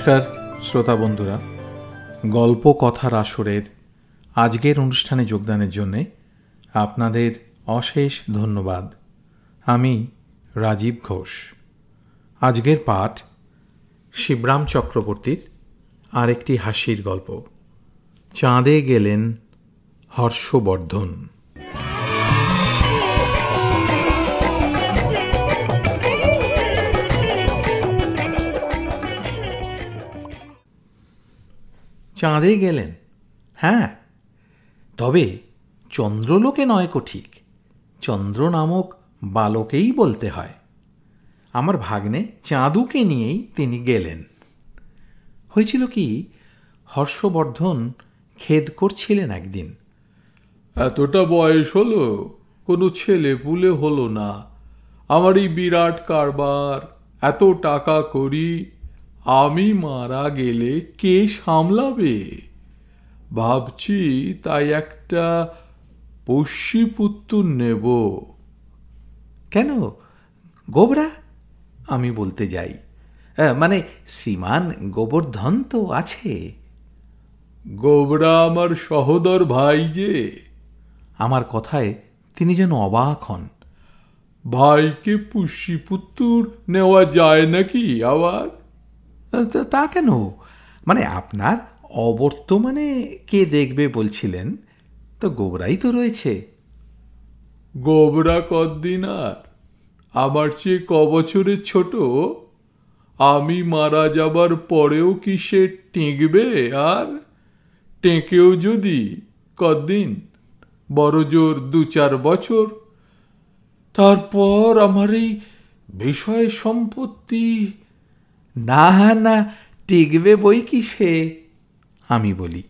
নমস্কার, শ্রোতা বন্ধুরা। গল্প কথার আসরের আজকের অনুষ্ঠানে যোগদানের জন্যে আপনাদের অশেষ ধন্যবাদ। আমি রাজীব ঘোষ। আজকের পাঠ শিবরাম চক্রবর্তীর আরেকটি হাসির গল্প। চাঁদে গেলেন হর্ষবর্ধন। চাঁদে গেলেন। হ্যাঁ তবে চন্দ্রলোকে নয় কো ঠিক। চন্দ্র নামক বালকেই বলতে হয়। আমার ভাগ্নে চাঁদুকে নিয়েই তিনি গেলেন। হয়েছিল কি, হর্ষবর্ধন খেদ করছিলেন একদিন। এতটা বয়স হলো, কোনো ছেলে পুলে হলো না। আমার এই বিরাট কারবার, এত টাকা করি আমি মারা গেলে কে সামলাবে? ভাবছি তাই একটা পুষ্যিপুত্র নেব। কেন? গোবরা? আমি বলতে যাই। মানে শ্রীমান গোবর্ধন তো আছে। গোবরা আমার সহোদর ভাই যে। আমার কথায় তিনি যেন অবাক হন। ভাইকে পুষ্যিপুত্তুর নেওয়া যায় নাকি আবার? তা- কেন? মানে আপনার অবর্তমানে কে দেখবে বলছিলেন? তো গোবরাই তো রয়েছে। গোবরা কদ্দিন আর? আমার চেয়ে ক বছরের ছোট? আমি মারা যাবার পরেও কি সে টেঁকবে আর? টেঁকেও যদি কদ্দিন বড় জোর দু চার বছর। তারপর আমার এই বিষয় সম্পত্তি না না, টিকবে বই কি সে আমি বলি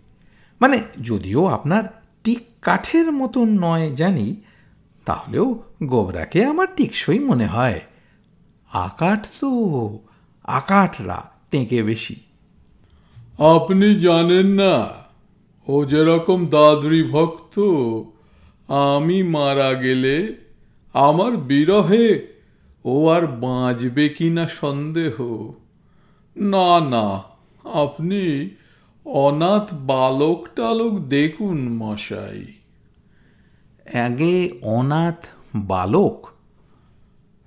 মানে যদিও আপনার টিক কাঠের মতন নয় জানি, তাহলেও গোবরাকে আমার টিকসই মনে হয়। আকাঠ তো, আকাঠরা টেঁকে বেশি। আপনি জানেন না, ও যেরকম দাদরি ভক্ত, আমি মারা গেলে আমার বিরহে ও আর বাঁচবে কিনা সন্দেহ। না না আপনি অনাথ বালক টালক দেখুন মশাই। আগে অনাথ বালক?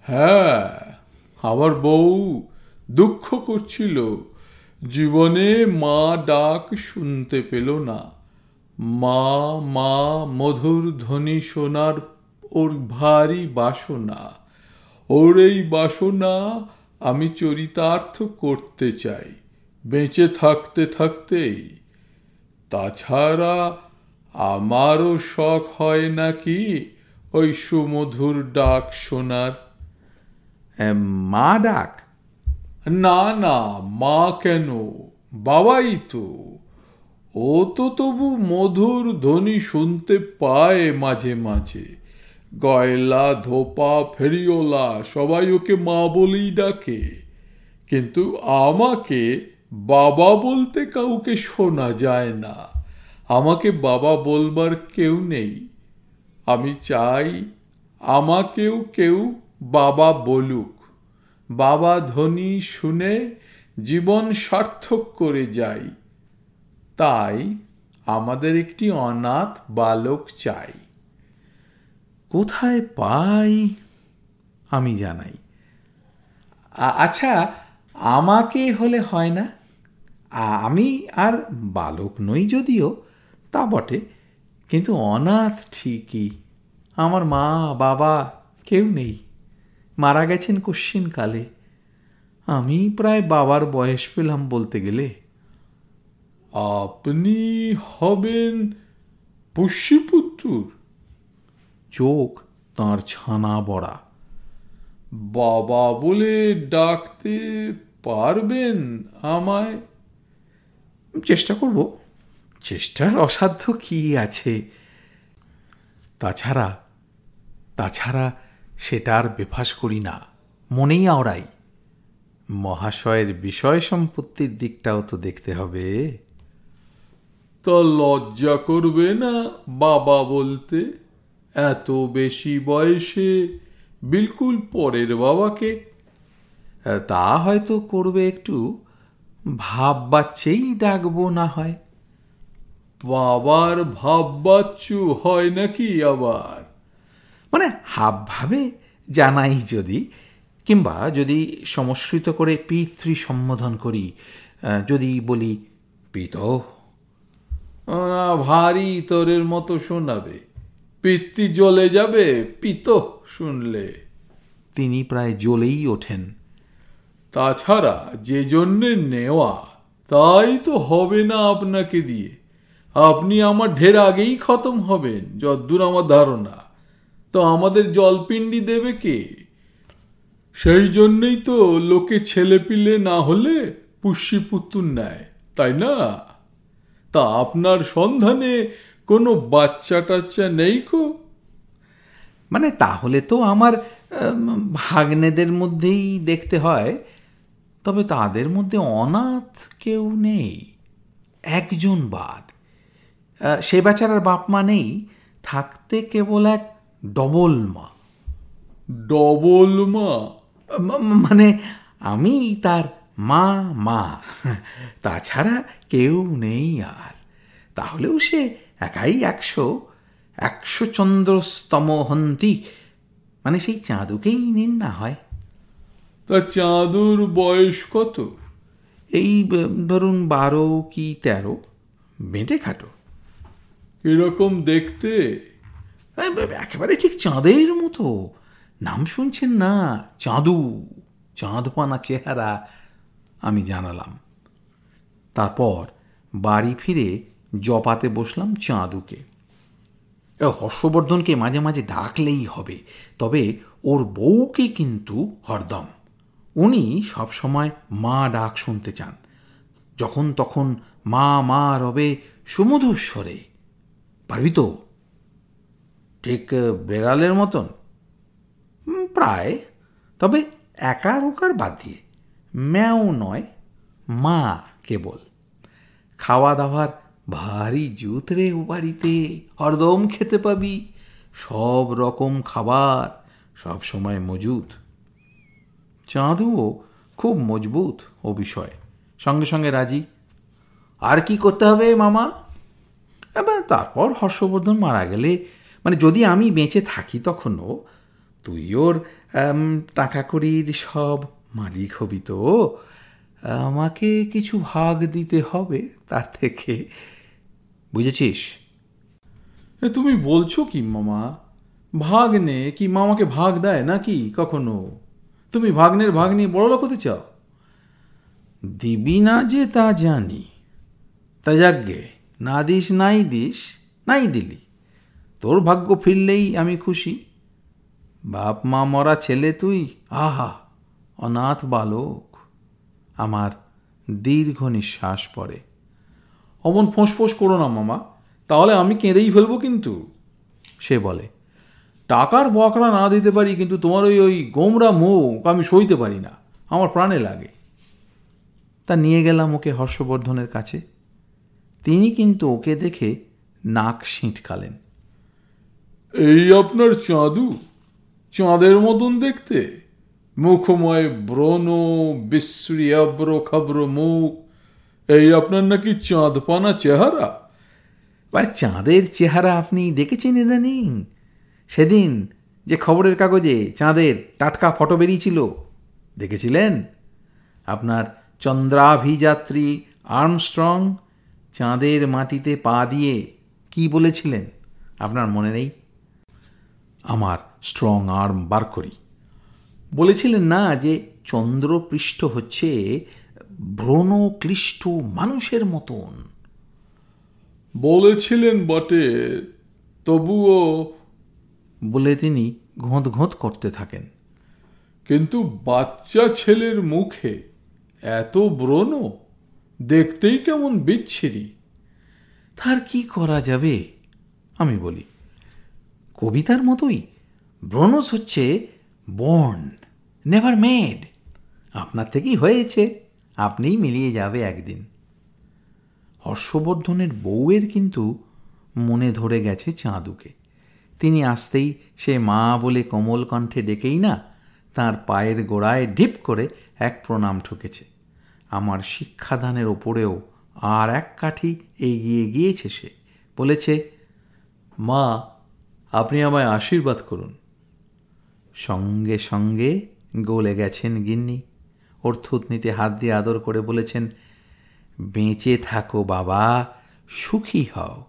হ্যাঁ আমার বউ দুঃখ করছিল। জীবনে মা ডাক শুনতে পেল না। মা মা মধুর ধ্বনি শোনার ওর ভারী বাসনা। ওর এই বাসনা আমি চরিতার্থ করতে চাই বেঁচে থাকতে থাকতেই। তাছাড়া আমারও শখ হয় নাকি ওই সুমধুর ডাক শোনার? মা ডাক? না না মা কেন? বাবাই তো। ও তো তবু মধুর ধ্বনি শুনতে পায় মাঝে মাঝে। গয়লা, ধোপা, ফেরিওলা, সবাই ওকে মা বলেই ডাকে। কিন্তু আমাকে বাবা বলতে কাউকে শোনা যায় না। আমাকে বাবা বলবার কেউ নেই। আমি চাই আমাকেও কেউ বাবা বলুক। বাবা ধ্বনি শুনে জীবন সার্থক করে যাই তাই আমাদের একটি অনাথ বালক চাই। কোথায় পাই আমি জানাই। আচ্ছা আমাকে হলে হয় না? আমি আর বালক নই যদিও, তা বটে। কিন্তু অনাথ ঠিকই। আমার মা, বাবা কেউ নেই। মারা গেছেন কশ্চিন কালে। আমি প্রায় বাবার বয়স পেলাম বলতে গেলে। আপনি হবেন পুষ্যিপুত্তুর চোখ তাঁর ছানা বড়া। বাবা বলে ডাকতে পারবেন আমায়? চেষ্টা করব। চেষ্টার অসাধ্য কি আছে? তাছাড়া তাছাড়া সেটা আর বেফাস করি না। মনেই আওড়াই। মহাশয়ের বিষয় সম্পত্তির দিকটাও তো দেখতে হবে। তো লজ্জা করবে না বাবা বলতে? এত বেশি বয়সে বিলকুল পরের বাবাকে? তা হয়তো করবে একটু। ভাব বাচ্চেই ডাকবো না হয়। বাবার ভাব বাচ্চু হয় নাকি আবার? মানে হাব ভাবে জানাই যদি, কিংবা যদি সংস্কৃত করে পিতৃ সম্বোধন করি যদি বলি, পিত ভারী তোরের মতো শোনাবে। পিত্তি জ্বলে যাবে পিত শুনলে। তিনি প্রায় জ্বলেই ওঠেন। তাছাড়া যে জন্যে নেওয়া তাই তো হবে না আপনাকে দিয়ে। আপনি আমার ঢের আগেই খতম হবেন যদ্দূর আমার ধারণা। তো আমাদের জলপিণ্ডি দেবে কে? সেই জন্যই তো লোকে ছেলে পিলে না হলে পুষ্যি পুতুন নেয় তাই না? তা আপনার সন্ধানে কোনো বাচ্চা টাচ্চা নেই কো মানে তাহলে তো আমার ভাগ্নেদের মধ্যেই দেখতে হয় তবে তাদের মধ্যে অনাথ কেউ নেই একজন বাদ। সে বেচারার বাপ মা নেই থাকতে কেবল এক ডবল মা। ডবল মা? মানে আমি তার মা মা তাছাড়া কেউ নেই আর। তাহলেও সে একাই একশো একশো চন্দ্রস্তম হন্তি। মানে সেই চাঁদুকেই নিন না হয়। তা চাঁদুর বয়স কত? এই ধরুন বারো কি তেরো? বেঁটে খাটো। এরকম দেখতে? একেবারে ঠিক চাঁদের মতো। নাম শুনছেন না? চাঁদু চাঁদপানা চেহারা আমি জানালাম। তারপর বাড়ি ফিরে জপাতে বসলাম চাঁদুকে। হর্ষবর্ধনকে মাঝে মাঝে ডাকলেই হবে, তবে ওর বউকে কিন্তু হরদম। উনি সবসময় মা ডাক শুনতে চান। যখন তখন মা মা রবে সুমধুর স্বরে পারবি তো? ঠিক বেড়ালের মতন? প্রায়। তবে একা ওকার বাদ দিয়ে, ম্যাও নয়, মা কেবল। খাওয়া দাওয়ার ভারী জুত রে ও বাড়িতে হরদম খেতে পাবি। সব রকম খাবার সব সময় মজুদ চাঁদুও খুব মজবুত ও বিষয়। সঙ্গে সঙ্গে রাজি। আর কি করতে হবে মামা? এবার তারপর হর্ষবর্ধন মারা গেলে মানে যদি আমি বেঁচে থাকি তখনও, তুই ওর টাকা কড়ির সব মালিক হবি তো। আমাকে কিছু ভাগ দিতে হবে তার থেকে। বুঝেছিস? তুমি বলছো কি, মামা? ভাগ্নে কি মামাকে ভাগ দেয় নাকি কখনো? তুমি ভাগ্নের ভাগ নিয়ে বড় লোক হতে চাও? দিবি না যে তা জানি। তা যাকগে না দিস, নাই দিস, নাই দিলি। তোর ভাগ্য ফিরলেই আমি খুশি। বাপ, মা, মরা ছেলে তুই, আহা, অনাথ বালক। আমার দীর্ঘ নিঃশ্বাস পড়ে। অমন ফোঁস ফোঁস করো না মামা, তাহলে আমি কেঁদেই ফেলব কিন্তু। সে বলে, টাকার বকরা না দিতে পারি কিন্তু তোমার ওই ওই গোমরা মুখ আমি সইতে পারি না, আমার প্রাণে লাগে। তা নিয়ে গেলাম ওকে হর্ষবর্ধনের কাছে। তিনি কিন্তু ওকে দেখে নাক সিঁটকালেন এই আপনার চাঁদু, চাঁদের মতন দেখতে। মুখময় ব্রণ বিশ্রী আব্র খাব্র মুখ। এই আপনার নাকি চাঁদপানা চেহারা? আর চাঁদের চেহারা আপনি দেখেছেন ইদানিং? সেদিন যে খবরের কাগজে চাঁদের টাটকা ফটো বেরিয়েছিল দেখেছিলেন? আপনার চন্দ্রাভিযাত্রী আর্মস্ট্রং চাঁদের মাটিতে পা দিয়ে কি বলেছিলেন? আপনার মনে নেই? আমার স্ট্রং আর্ম বার করি বলেছিলেন না যে চন্দ্রপৃষ্ঠ হচ্ছে ব্রণক্লিষ্ট মানুষের মতন। বলেছিলেন বটে তবুও বলে তিনি ঘোঁত ঘোঁত করতে থাকেন। কিন্তু বাচ্চা ছেলের মুখে এত ব্রণ দেখতেই কেমন বিচ্ছিরি। তার কি করা যাবে? আমি বলি কবিতার মতোই ব্রণস হচ্ছে বর্ন নেভার মেড। আপনার থেকেই হয়েছে। আপনিই মিলিয়ে যাবে একদিন। হর্ষবর্ধনের বউয়ের কিন্তু মনে ধরে গেছে চাঁদুকে। তিনি আসতেই সে মা বলে কোমল কণ্ঠে ডেকেই না, তার পায়ের গোড়ায় ঢিপ করে এক প্রণাম ঠুকেছে। আমার শিক্ষাদানের ওপরেও আর এক কাঠি এগিয়ে গিয়েছে সে। বলেছে, মা, আপনি আমায় আশীর্বাদ করুন। সঙ্গে সঙ্গে গলে গেছেন গিন্নি। ওর থুতনিতে হাত দিয়ে আদর করে বলেছেন, বেঁচে থাকো বাবা, সুখী হও।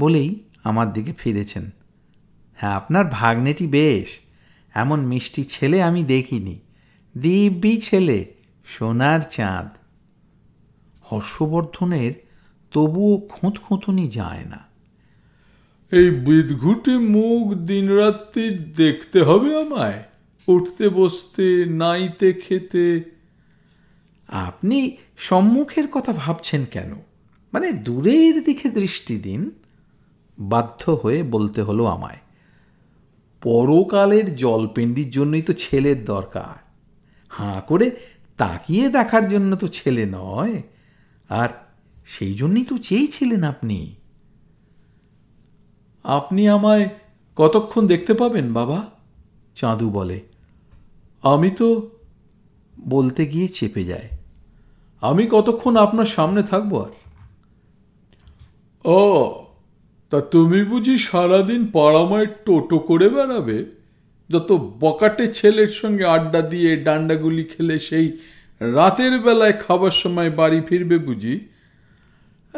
বলেই আমার দিকে ফিরেছেন। হ্যাঁ আপনার ভাগ্নেটি বেশ। এমন মিষ্টি ছেলে আমি দেখিনি। দিব্যি ছেলে, সোনার চাঁদ। হর্ষবর্ধনের তবুও খুঁত খুঁতুনি যায় না। এই বিদঘুটে মুখ দিনরাত্রি দেখতে হবে আমায়? উঠতে বসতে, নাইতে খেতে। আপনি সম্মুখের কথা ভাবছেন কেন? মানে দূরের দিকে দৃষ্টি দিন। বাধ্য হয়ে বলতে হলো আমায়, পরকালের জলপেন্ডির জন্যই তো ছেলের দরকার। হাঁ করে তাকিয়ে দেখার জন্য তো ছেলে নয়। আর সেই জন্যই তো চেয়েছিলেন আপনি। আপনি আমায় কতক্ষণ দেখতে পাবেন বাবা? চাঁদু বলে। আমি তো বলতে গিয়ে চেপে যায় আমি কতক্ষণ আপনার সামনে থাকব আর? ও তা তুমি বুঝি সারাদিন পাড়ামায় টোটো করে বেড়াবে? যত বকাটে ছেলের সঙ্গে আড্ডা দিয়ে ডান্ডাগুলি খেলে সেই রাতের বেলায় খাবার সময় বাড়ি ফিরবে বুঝি?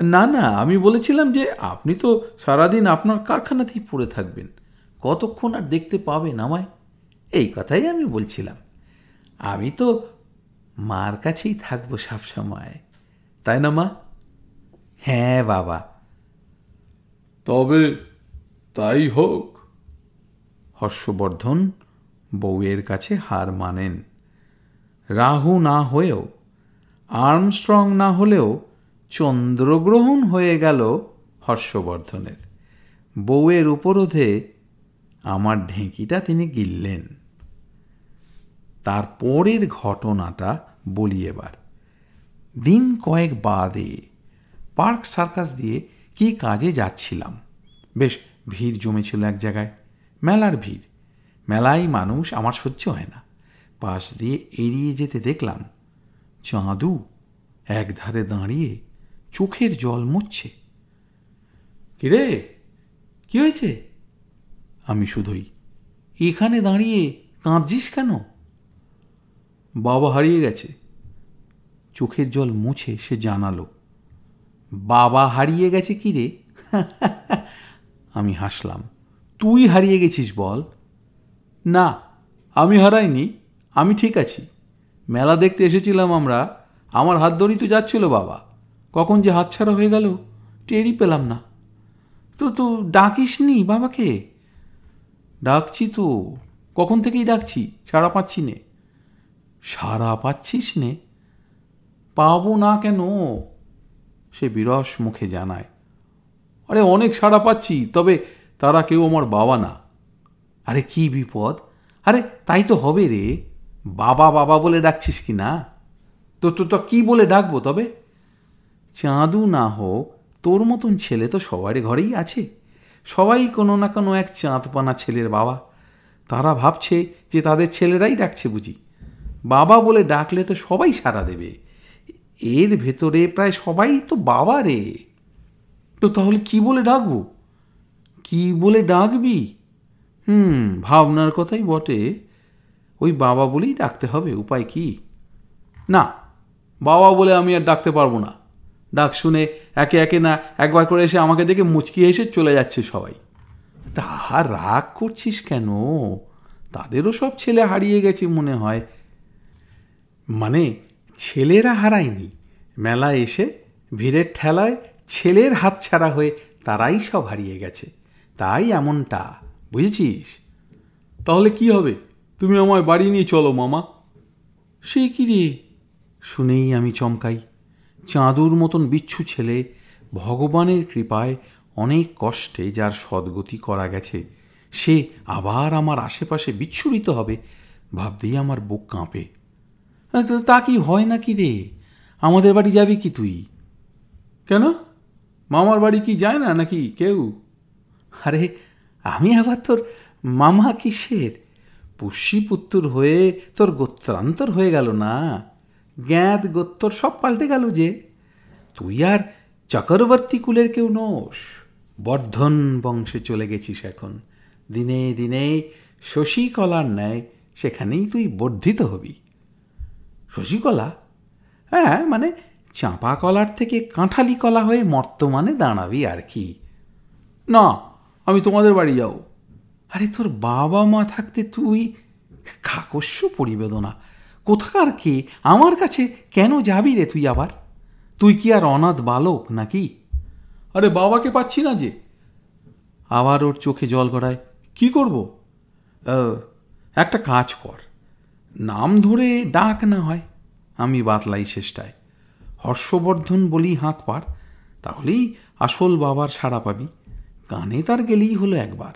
না না আমি বলেছিলাম যে আপনি তো সারাদিন আপনার কারখানাতেই পড়ে থাকবেন। কতক্ষণ আর দেখতে পাবেন আমায়? এই কথাই আমি বলছিলাম। আমি তো মার কাছেই থাকব সবসময়। তাই না মা? হ্যাঁ বাবা। তবে তাই হোক। হর্ষবর্ধন বউয়ের কাছে হার মানেন। রাহু না হয়েও আর্মস্ট্রং না হলেও চন্দ্রগ্রহণ হয়ে গেল হর্ষবর্ধনের। বউয়ের উপরোধে আমার ঢেঁকিটা তিনি গিললেন। তারপরের ঘটনাটা বলি এবার। দিন কয়েক বাদে পার্ক সার্কাস দিয়ে কি কাজে যাচ্ছিলাম। বেশ, ভিড় জমেছিল এক জায়গায়। মেলার ভিড়। মেলায় মানুষ আমার সহ্য হয় না। পাশ দিয়ে এড়িয়ে যেতে দেখলাম চাঁদু একধারে দাঁড়িয়ে চোখের জল মুচ্ছে কিরে কি হয়েছে? আমি শুধুই। এখানে দাঁড়িয়ে কাঁদছিস কেন? বাবা হারিয়ে গেছে। চোখের জল মুছে সে জানালো, বাবা হারিয়ে গেছে কি রে? আমি হাসলাম, তুই হারিয়ে গেছিস বল। না, আমি হারাইনি, আমি ঠিক আছি। মেলা দেখতে এসেছিলাম আমরা, আমার হাত ধরেই তো যাচ্ছিল বাবা। কখন যে হাতছাড়া হয়ে গেল, টেরই পেলাম না। তো তো ডাকিস নি বাবাকে? ডাকছি তো, কখন থেকেই ডাকছি? সারা পাচ্ছি নে। সারা পাচ্ছিস নে। পাবো না কেন? সে বিরস মুখে জানায়। আরে, অনেক সাড়া পাচ্ছি, তবে তারা কেউ আমার বাবা না। আরে, কি বিপদ? আরে, তাই তো হবে রে। বাবা বাবা বলে ডাকছিস কি না? তো তো তো কী বলে ডাকবো তবে? চাঁদু না হোক তোর মতন ছেলে তো সবারই ঘরেই আছে। সবাই কোনো না কোনো এক চাঁদপানা ছেলের বাবা। তারা ভাবছে যে তাদের ছেলেরাই ডাকছে বুঝি। বাবা বলে ডাকলে তো সবাই সাড়া দেবে। এর ভেতরে প্রায় সবাই তো বাবা রে। তো তাহলে কি বলে ডাকবো? কি বলে ডাকবি? হুম, ভাবনার কথাই বটে। ওই বাবা বলেই ডাকতে হবে, উপায় কি? না, বাবা বলে আমি আর ডাকতে পারব না। ডাক শুনে একে একে না একবার করে এসে আমাকে দেখে মুচকি এসে চলে যাচ্ছে সবাই। তা রাগ করছিস কেন? তাদেরও সব ছেলে হারিয়ে গেছে মনে হয়। মানে ছেলেরা হারায়নি। মেলা এসে ভিড়ের ঠেলায় ছেলের হাত ছাড়া হয়ে তারাই সব হারিয়ে গেছে। তাই এমনটা, বুঝেছিস? তাহলে কি হবে? তুমি আমায় বাড়ি নিয়ে চলো, মামা। সে কি রে? শুনেই আমি চমকাই। চাঁদুর মতন বিচ্ছু ছেলে ভগবানের কৃপায় অনেক কষ্টে যার সদ্গতি করা গেছে, সে আবার আমার আশেপাশে বিচ্ছুরিত হবে, ভাবতেই আমার বুক কাঁপে। তা কি হয় নাকি রে? আমাদের বাড়ি যাবি কি তুই? কেন? মামার বাড়ি কি যায় না নাকি কেউ? আরে, আমি আবার তোর মামা কিসের? পুষ্যিপুত্তুর হয়ে তোর গোত্রান্তর হয়ে গেল না? জ্ঞাত গোত্তর সব পাল্টে গেল যে। তুই আর চক্রবর্তী কুলের কেউ নোস বর্ধন বংশে চলে গেছিস এখন। দিনে দিনে শশীকলার ন্যায় সেখানেই তুই বর্ধিত হবি। শশীকলা হ্যাঁ মানে চাঁপা কলার থেকে কাঁঠালি কলা হয়ে মর্তমানে দাঁড়াবি আর কি। না আমি তোমাদের বাড়ি যাও আরে তোর বাবা মা থাকতে তুই কাকস্য পরিবেদনা। কোথাকার কে? আমার কাছে কেন যাবি রে তুই আবার? তুই কি আর অনাথ বালক নাকি? আরে বাবাকে পাচ্ছি না যে। আবার ওর চোখে জল গড়ায়। কি করব? "আহ, একটা কাজ কর। নাম ধরে ডাক না হয়। আমি বাতলাই চেষ্টায়। হর্ষবর্ধন বলি, হাঁক পার, তাহলেই আসল বাবার সাড়া পাবি। কানে তার গেলেই হলো একবার।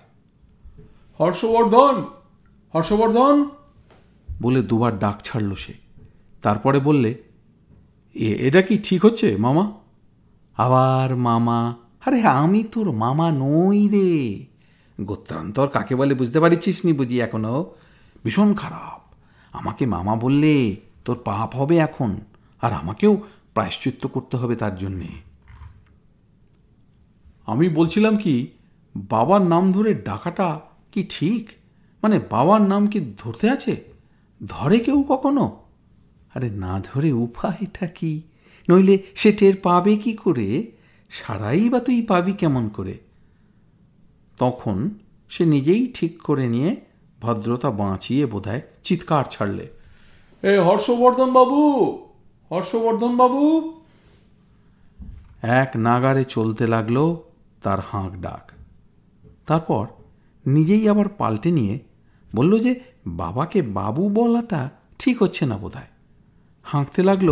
হর্ষবর্ধন হর্ষবর্ধন? বলে দুবার ডাক ছাড়ল সে। তারপরে বললে, "এ- এটা কি ঠিক হচ্ছে, মামা? আবার মামা, আরে আমি তোর মামা নই রে। গোত্রান্তর কাকে বলে বুঝতে পারিছিস নি বুঝি এখনও? ভীষণ খারাপ। আমাকে মামা বললে তোর পাপ হবে এখন, আর আমাকেও প্রায়শ্চিত্ত করতে হবে তার জন্যে। আমি বলছিলাম কি, বাবার নাম ধরে ডাকাটা কি ঠিক? মানে বাবার নাম কি ধরতে আছে? ধরে কেউ কখনো? আরে না ধরে উপায়টা কি? নইলে সে টের পাবে কি করে? সারাই বা তুই পাবি কেমন করে? তখন সে নিজেই ঠিক করে নিয়ে ভদ্রতা বাঁচিয়ে বোধহয় চিৎকার ছাড়লে। এ হর্ষবর্ধন বাবু হর্ষবর্ধন বাবু! এক নাগারে চলতে লাগল তার হাঁক ডাক। তারপর নিজেই আবার পাল্টে নিয়ে বলল যে, বাবাকে বাবু বলাটা ঠিক হচ্ছে না বোধ হয় হাঁকতে লাগল,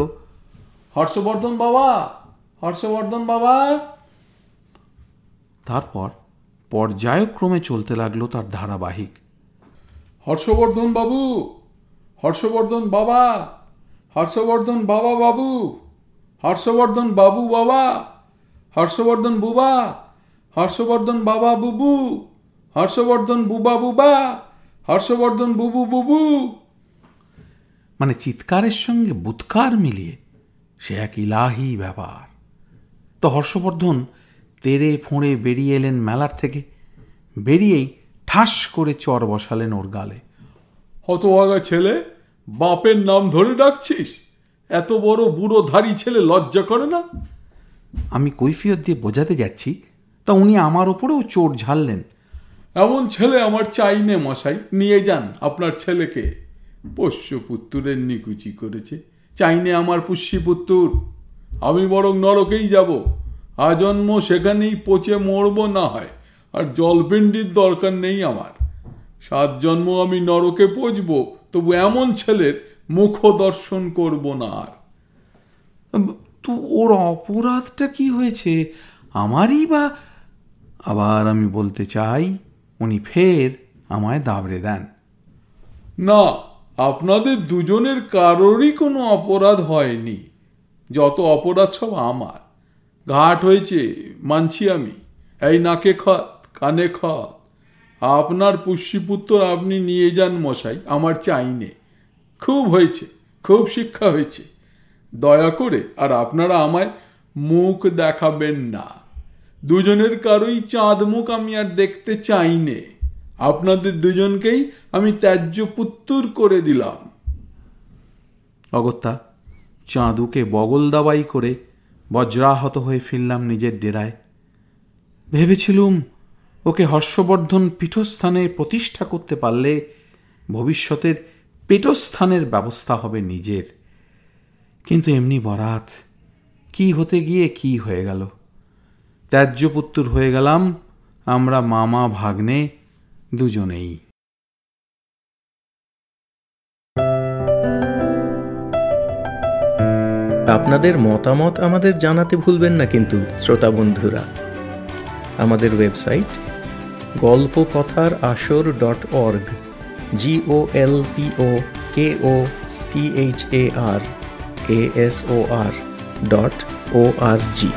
হর্ষবর্ধন বাবা হর্ষবর্ধন বাবা! তারপর পর্যায়ক্রমে চলতে লাগল তার ধারাবাহিক। হর্ষবর্ধন বাবু, হর্ষবর্ধন বাবা হর্ষবর্ধন বাবা বাবু, হর্ষবর্ধন বাবু বাবা, হর্ষবর্ধন বুবা, হর্ষবর্ধন বাবা বুবু, হর্ষবর্ধন বুবা বুবা, হর্ষবর্ধন বুবু বুবু। মানে চিৎকারের সঙ্গে বুৎকার মিলিয়ে সে এক ইলাহি ব্যাপার। তো হর্ষবর্ধন তেরে ফোঁড়ে বেরিয়ে এলেন মেলার থেকে। বেরিয়েই ঠাস করে চর বসালেন ওর গালে। হতভাগা ছেলে বাপের নাম ধরে ডাকছিস? এত বড় বুড়ো ধারী ছেলে লজ্জা করে না? আমি কৈফিয়ত দিয়ে বোঝাতে যাচ্ছি তা উনি আমার ওপরেও চোর ঝাড়লেন। এমন ছেলে আমার চাই নে মশাই নিয়ে যান আপনার ছেলেকে। পোষ্য পুত্তুরের নিকুচি করেছে চাইনে আমার পুষ্যি পুত্তুর। আমি বরং নরকেই যাব আজন্ম সেখানেই পচে মরবো না হয়। আর জলপিণ্ডির দরকার নেই আমার। সাত জন্ম আমি নরকে পচবো তবু এমন ছেলের মুখ দর্শন করব না আর। তো ওর অপরাধটা কি হয়েছে? আমারই বা? আবার আমি বলতে চাই উনি ফের আমায় দাবড়ে দেন। না আপনাদের দুজনের কারোরই কোনো অপরাধ হয়নি। যত অপরাধ সব আমার। ঘাট হয়েছে মানছি আমি। এই নাকে খত কানে খত আপনার পুষ্যিপুত্র আপনি নিয়ে যান মশাই, আমার চাইনে। খুব হয়েছে, খুব শিক্ষা হয়েছে। দয়া করে, আর আপনারা আমায় মুখ দেখাবেন না। দুজনের কারোই চাঁদ মুখ আমি আর দেখতে চাইনে আপনাদের দুজনকেই আমি ত্যায্য পুত্তুর করে দিলাম। অগত্যা, চাঁদুকে বগল দাবাই করে বজ্রাহত হয়ে ফিরলাম নিজের ডেরায়। ভেবেছিলুম ওকে হর্ষবর্ধন পীঠস্থানে প্রতিষ্ঠা করতে পারলে ভবিষ্যতের পেটস্থানের ব্যবস্থা হবে নিজের। কিন্তু এমনি বরাত, কি হতে গিয়ে কি হয়ে গেল? ত্যায্য পুত্তুর হয়ে গেলাম, আমরা মামা ভাগ্নে দুজনেই। আপনাদের মতামত আমাদের জানাতে ভুলবেন না কিন্তু, শ্রোতা বন্ধুরা। আমাদের ওয়েবসাইট গল্প কথার আসর dot org G O L P O K O T H A R A S O R dot O R G